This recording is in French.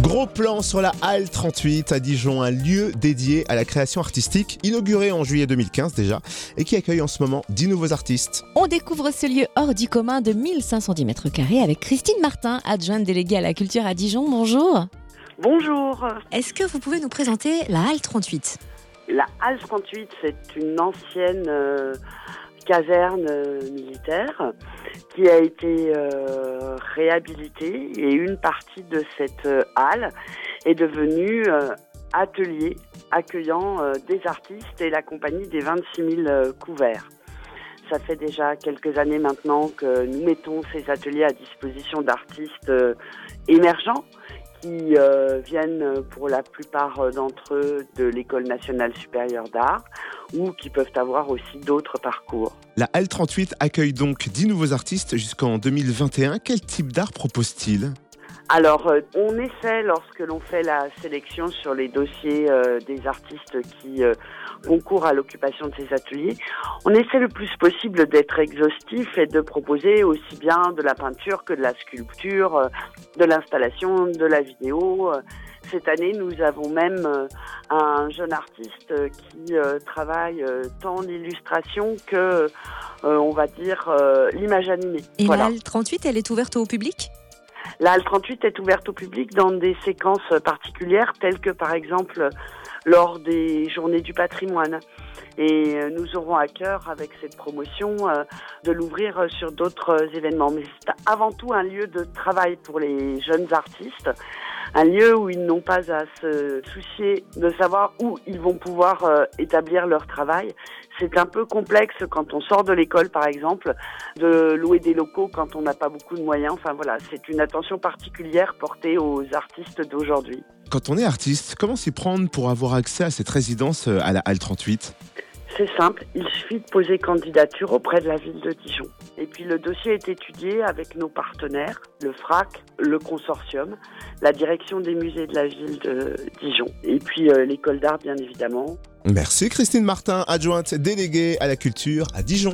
Gros plan sur la Halle 38 à Dijon, un lieu dédié à la création artistique, inauguré en juillet 2015 déjà, et qui accueille en ce moment 10 nouveaux artistes. On découvre ce lieu hors du commun de 1510 mètres carrés avec Christine Martin, adjointe déléguée à la culture à Dijon. Bonjour. Bonjour. Est-ce que vous pouvez nous présenter la Halle 38 La Halle 38, c'est une ancienne euh, caserne euh, militaire qui a été euh, réhabilitée et une partie de cette euh, halle est devenue atelier accueillant des artistes et la compagnie des 26 000 euh, couverts. Ça fait déjà quelques années maintenant que nous mettons ces ateliers à disposition d'artistes émergents qui euh, viennent pour la plupart euh, d'entre eux de l'École nationale supérieure d'art ou qui peuvent avoir aussi d'autres parcours. La Halle 38 accueille donc 10 nouveaux artistes jusqu'en 2021. Quel type d'art propose-t-il? Alors, euh, on essaie, lorsque l'on fait la sélection sur les dossiers euh, des artistes qui euh, concourent à l'occupation de ces ateliers, on essaie le plus possible d'être exhaustif et de proposer aussi bien de la peinture que de la sculpture, euh, de l'installation, de la vidéo. Cette année, nous avons même un jeune artiste qui travaille tant l'illustration que, on va dire, l'image animée. Et Voilà. la Halle 38, elle est ouverte au public? La Halle 38 est ouverte au public dans des séquences particulières, telles que par exemple lors des journées du patrimoine. Et euh, nous aurons à cœur, avec cette promotion, euh, de l'ouvrir euh, sur d'autres événements. Mais c'est avant tout un lieu de travail pour les jeunes artistes, un lieu où ils n'ont pas à se soucier de savoir où ils vont pouvoir euh, établir leur travail. C'est un peu complexe quand on sort de l'école, par exemple, de louer des locaux quand on n'a pas beaucoup de moyens. Enfin voilà, c'est une attention particulière portée aux artistes d'aujourd'hui. Quand on est artiste, comment s'y prendre pour avoir accès à cette résidence euh, à la Halle 38 C'est simple, il suffit de poser candidature auprès de la ville de Dijon. Et puis le dossier est étudié avec nos partenaires, le FRAC, le consortium, la direction des musées de la ville de Dijon, et puis euh, l'école d'art bien évidemment. Merci Christine Martin, adjointe déléguée à la culture à Dijon.